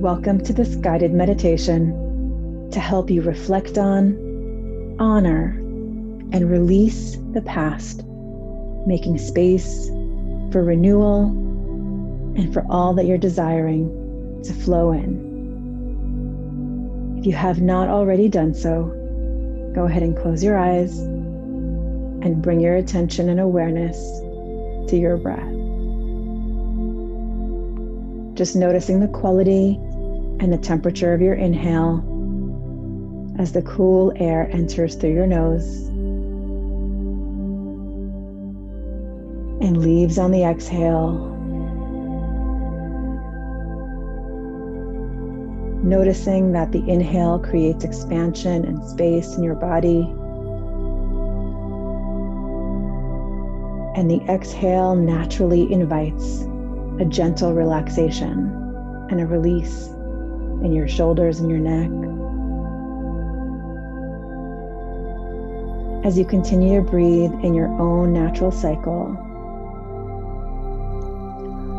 Welcome to this guided meditation to help you reflect on, honor, and release the past, making space for renewal and for all that you're desiring to flow in. If you have not already done so, go ahead and close your eyes and bring your attention and awareness to your breath. Just noticing the quality and the temperature of your inhale as the cool air enters through your nose and leaves on the exhale. Noticing that the inhale creates expansion and space in your body. And the exhale naturally invites a gentle relaxation and a release in your shoulders and your neck. As you continue to breathe in your own natural cycle,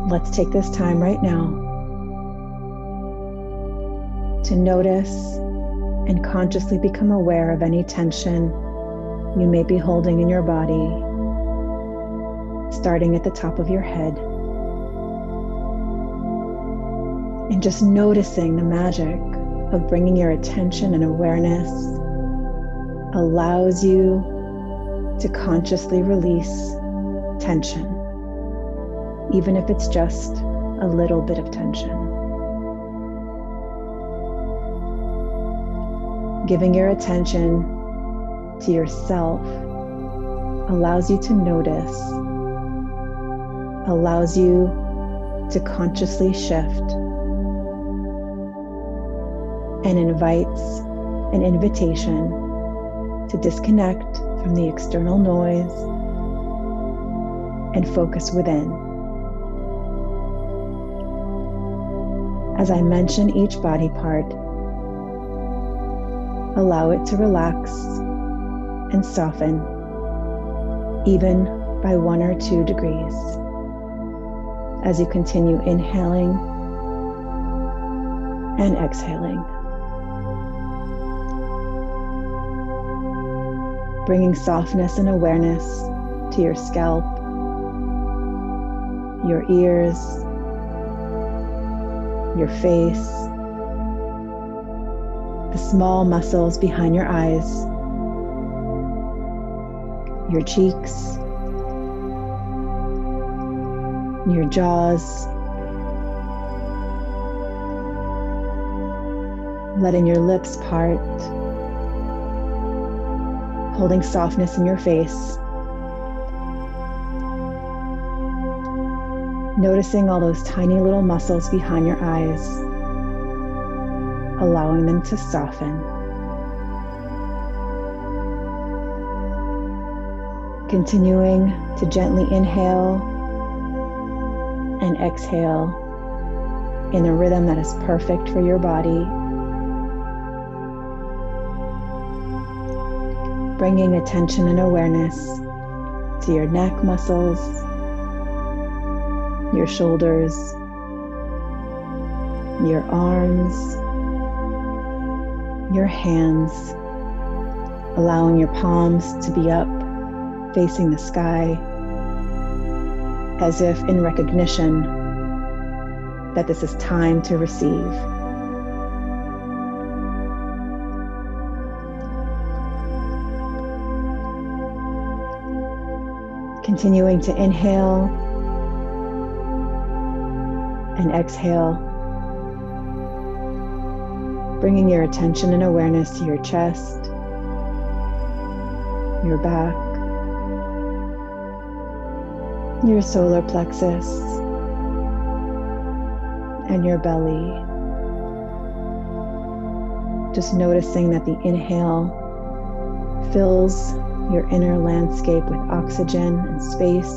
let's take this time right now to notice and consciously become aware of any tension you may be holding in your body, starting at the top of your head. And just noticing the magic of bringing your attention and awareness allows you to consciously release tension, even if it's just a little bit of tension. Giving your attention to yourself allows you to notice, allows you to consciously shift and invites an invitation to disconnect from the external noise and focus within. As I mention each body part, allow it to relax and soften, even by one or two degrees, as you continue inhaling and exhaling. Bringing softness and awareness to your scalp, your ears, your face, the small muscles behind your eyes, your cheeks, your jaws. Letting your lips part holding softness in your face. Noticing all those tiny little muscles behind your eyes, allowing them to soften. Continuing to gently inhale and exhale in a rhythm that is perfect for your body bringing attention and awareness to your neck muscles, your shoulders, your arms, your hands, allowing your palms to be up facing the sky as if in recognition that this is time to receive. Continuing to inhale and exhale, bringing your attention and awareness to your chest, your back, your solar plexus, and your belly. Just noticing that the inhale fills your inner landscape with oxygen and space.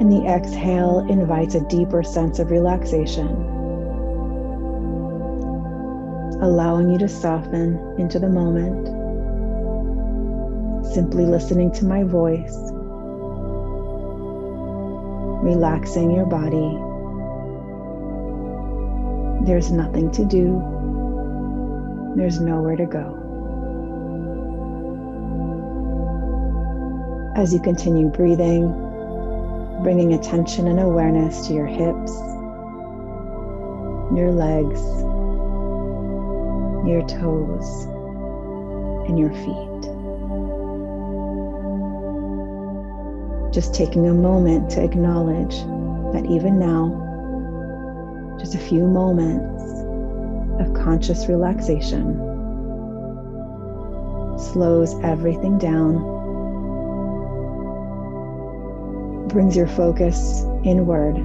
And the exhale invites a deeper sense of relaxation, allowing you to soften into the moment, simply listening to my voice, relaxing your body, There's nothing to do, there's nowhere to go. As you continue breathing, bringing attention and awareness to your hips, your legs, your toes, and your feet. Just taking a moment to acknowledge that even now, just a few moments of conscious relaxation slows everything down, brings your focus inward,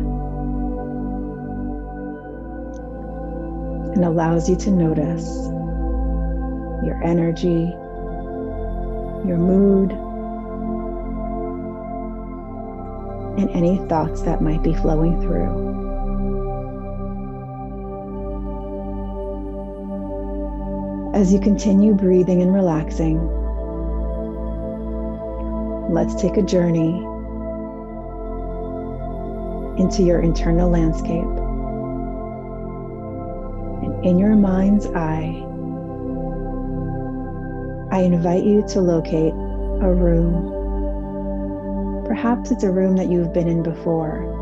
and allows you to notice your energy, your mood, and any thoughts that might be flowing through. As you continue breathing and relaxing, let's take a journey into your internal landscape. And in your mind's eye, I invite you to locate a room. Perhaps it's a room that you've been in before.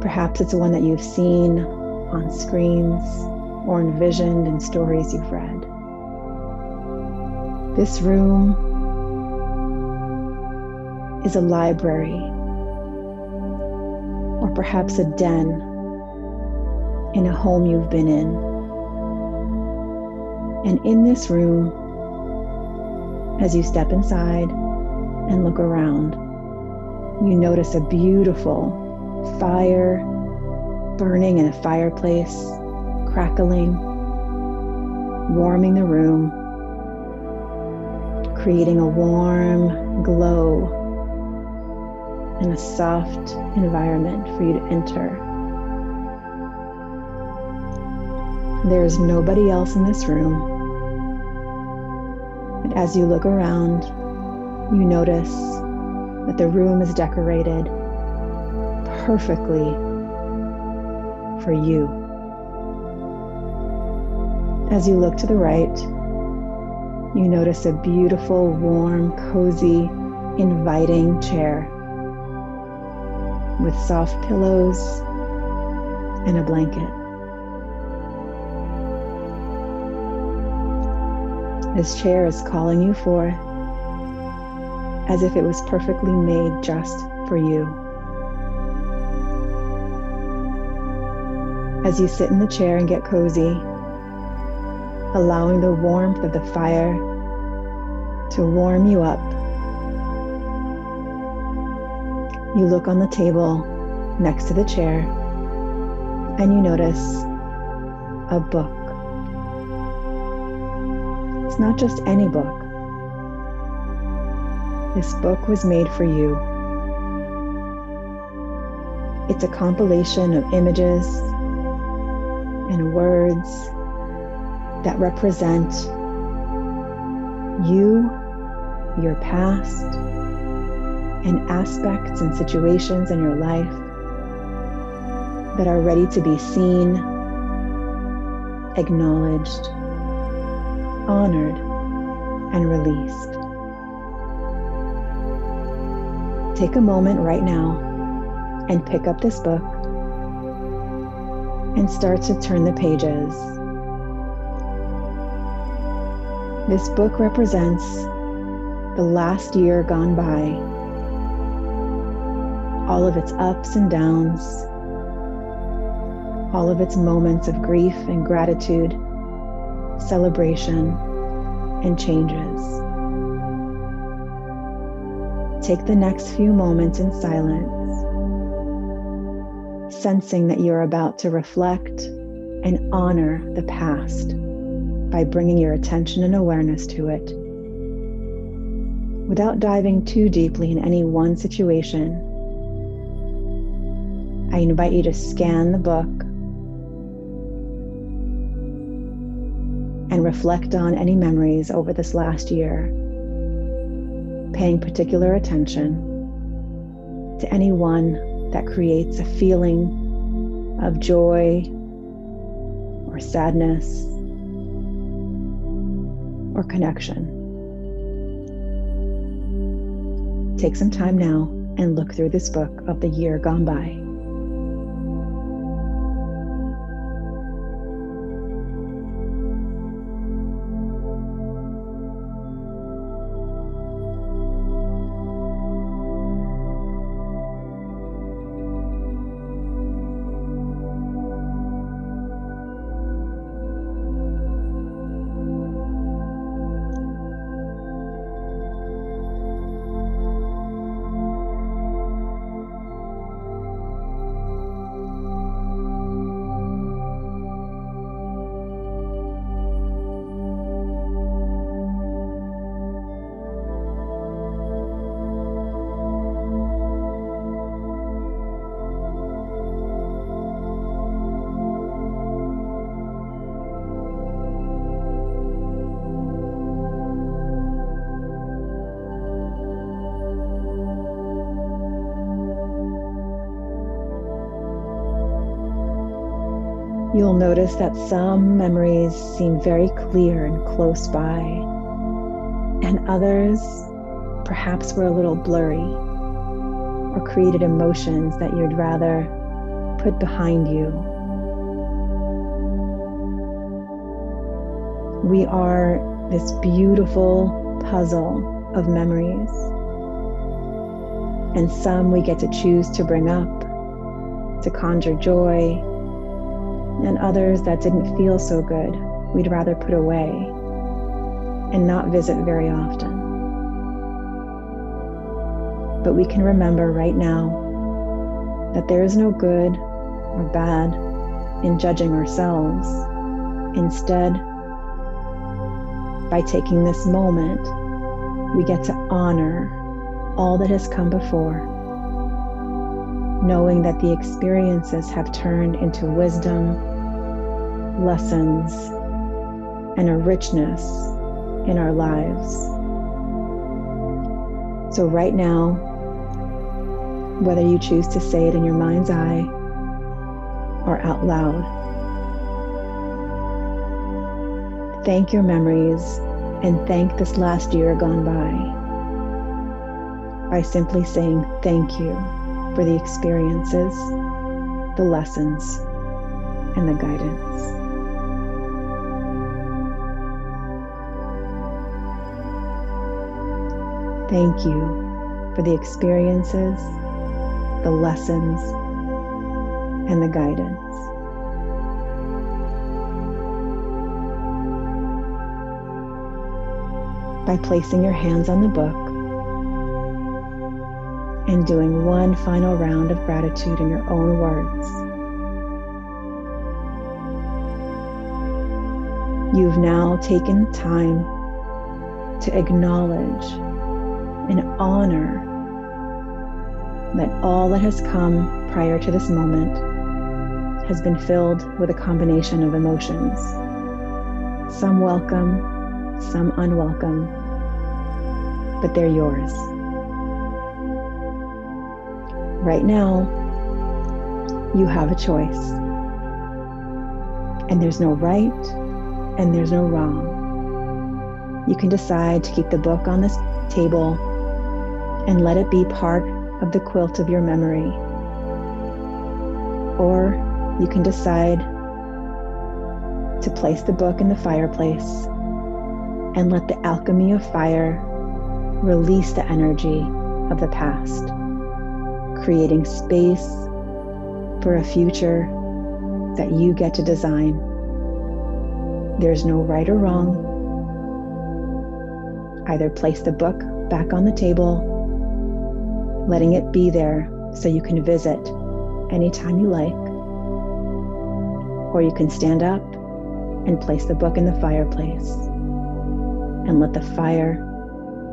Perhaps it's one that you've seen on screens or envisioned in stories you've read. This room is a library, or perhaps a den in a home you've been in. And in this room, as you step inside and look around, you notice a beautiful fire burning in a fireplace crackling, warming the room, creating a warm glow and a soft environment for you to enter. There is nobody else in this room. But as you look around, you notice that the room is decorated perfectly for you. As you look to the right, you notice a beautiful, warm, cozy, inviting chair with soft pillows and a blanket. This chair is calling you forth as if it was perfectly made just for you. As you sit in the chair and get cozy, allowing the warmth of the fire to warm you up. You look on the table next to the chair and you notice a book. It's not just any book. This book was made for you. It's a compilation of images and words that represent you, your past, and aspects and situations in your life that are ready to be seen, acknowledged, honored, and released. Take a moment right now and pick up this book and start to turn the pages This book represents the last year gone by, all of its ups and downs, all of its moments of grief and gratitude, celebration, and changes. Take the next few moments in silence, sensing that you're about to reflect and honor the past by bringing your attention and awareness to it. Without diving too deeply in any one situation, I invite you to scan the book and reflect on any memories over this last year, paying particular attention to any one that creates a feeling of joy or sadness or connection. Take some time now and look through this book of the year gone by. You'll notice that some memories seem very clear and close by, and others perhaps were a little blurry or created emotions that you'd rather put behind you. We are this beautiful puzzle of memories, and some we get to choose to bring up to conjure joy and others that didn't feel so good, we'd rather put away and not visit very often. But we can remember right now that there is no good or bad in judging ourselves. Instead, by taking this moment, we get to honor all that has come before knowing that the experiences have turned into wisdom, lessons, and a richness in our lives. So, right now, whether you choose to say it in your mind's eye or out loud, thank your memories and thank this last year gone by by simply saying thank you for the experiences, the lessons, and the guidance. Thank you for the experiences, the lessons, and the guidance. By placing your hands on the book, and doing one final round of gratitude in your own words. You've now taken time to acknowledge and honor that all that has come prior to this moment has been filled with a combination of emotions, some welcome, some unwelcome, but they're yours right now, you have a choice. And there's no right and there's no wrong. You can decide to keep the book on this table and let it be part of the quilt of your memory. Or you can decide to place the book in the fireplace and let the alchemy of fire release the energy of the past creating space for a future that you get to design. There's no right or wrong. Either place the book back on the table, letting it be there so you can visit anytime you like, or you can stand up and place the book in the fireplace and let the fire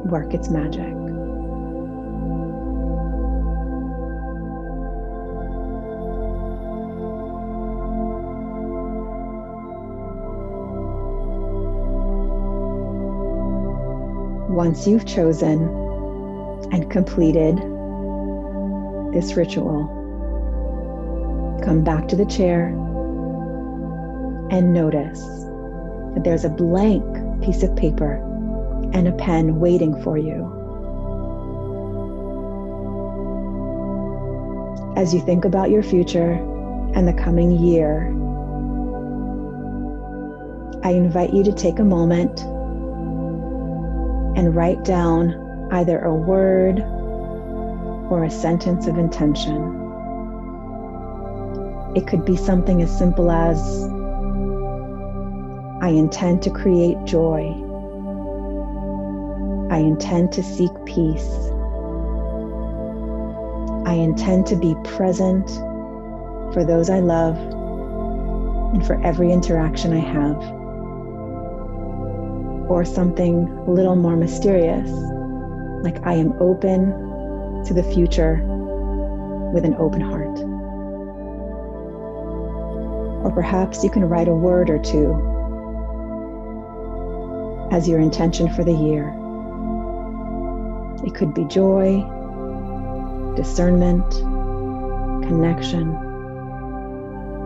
work its magic. once you've chosen and completed this ritual, Come back to the chair and notice that there's a blank piece of paper and a pen waiting for you. As you think about your future and the coming year, I invite you to take a moment and write down either a word or a sentence of intention. It could be something as simple as I intend to create joy. I intend to seek peace. I intend to be present for those I love and for every interaction I have. Or something a little more mysterious, like I am open to the future with an open heart. Or perhaps you can write a word or two as your intention for the year. It could be joy, discernment, connection.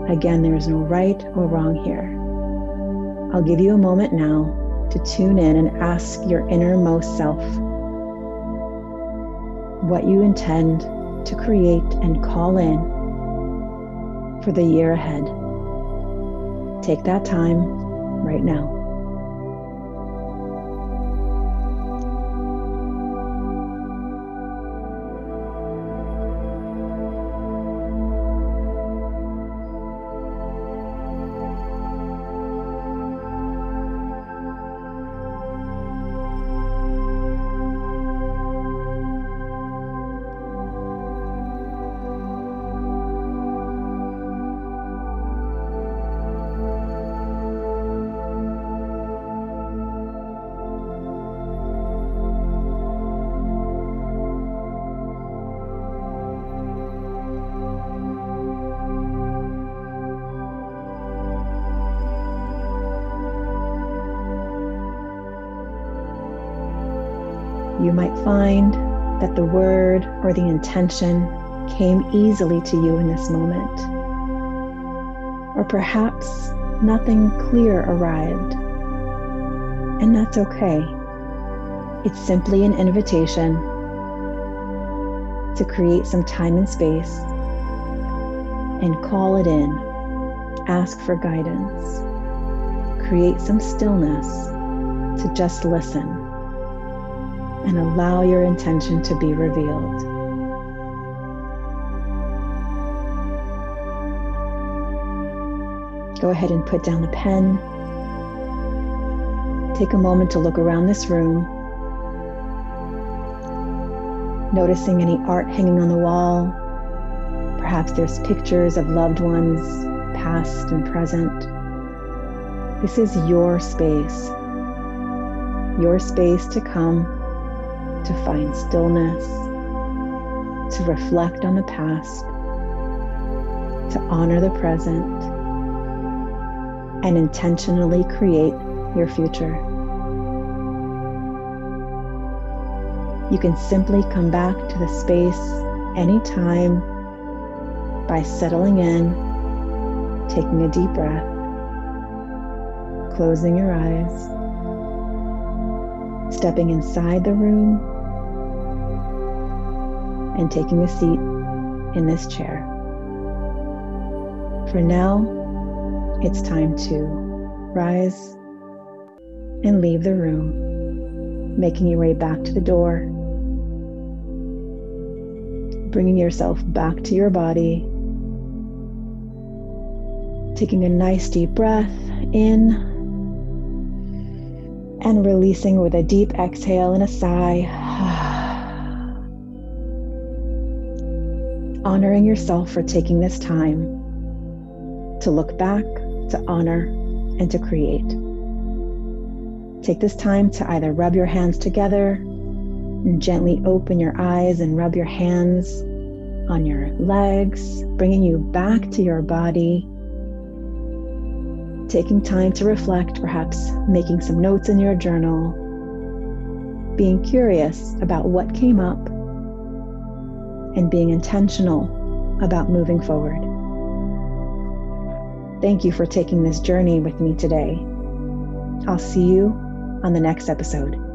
Again, there is no right or wrong here. I'll give you a moment now to tune in and ask your innermost self what you intend to create and call in for the year ahead. Take that time right now. You might find that the word or the intention came easily to you in this moment. Or perhaps nothing clear arrived. And that's okay. It's simply an invitation to create some time and space and call it in. Ask for guidance. Create some stillness to just listen and allow your intention to be revealed. Go ahead and put down the pen. Take a moment to look around this room, noticing any art hanging on the wall. Perhaps there's pictures of loved ones, past and present. This is your space, your space to come to find stillness, to reflect on the past, to honor the present, and intentionally create your future. You can simply come back to the space anytime by settling in, taking a deep breath, closing your eyes, stepping inside the room and taking a seat in this chair. For now, it's time to rise and leave the room, making your way back to the door, bringing yourself back to your body, taking a nice deep breath in and releasing with a deep exhale and a sigh. honoring yourself for taking this time to look back, to honor, and to create. Take this time to either rub your hands together and gently open your eyes and rub your hands on your legs, bringing you back to your body. Taking time to reflect, perhaps making some notes in your journal, being curious about what came up and being intentional about moving forward. Thank you for taking this journey with me today. I'll see you on the next episode.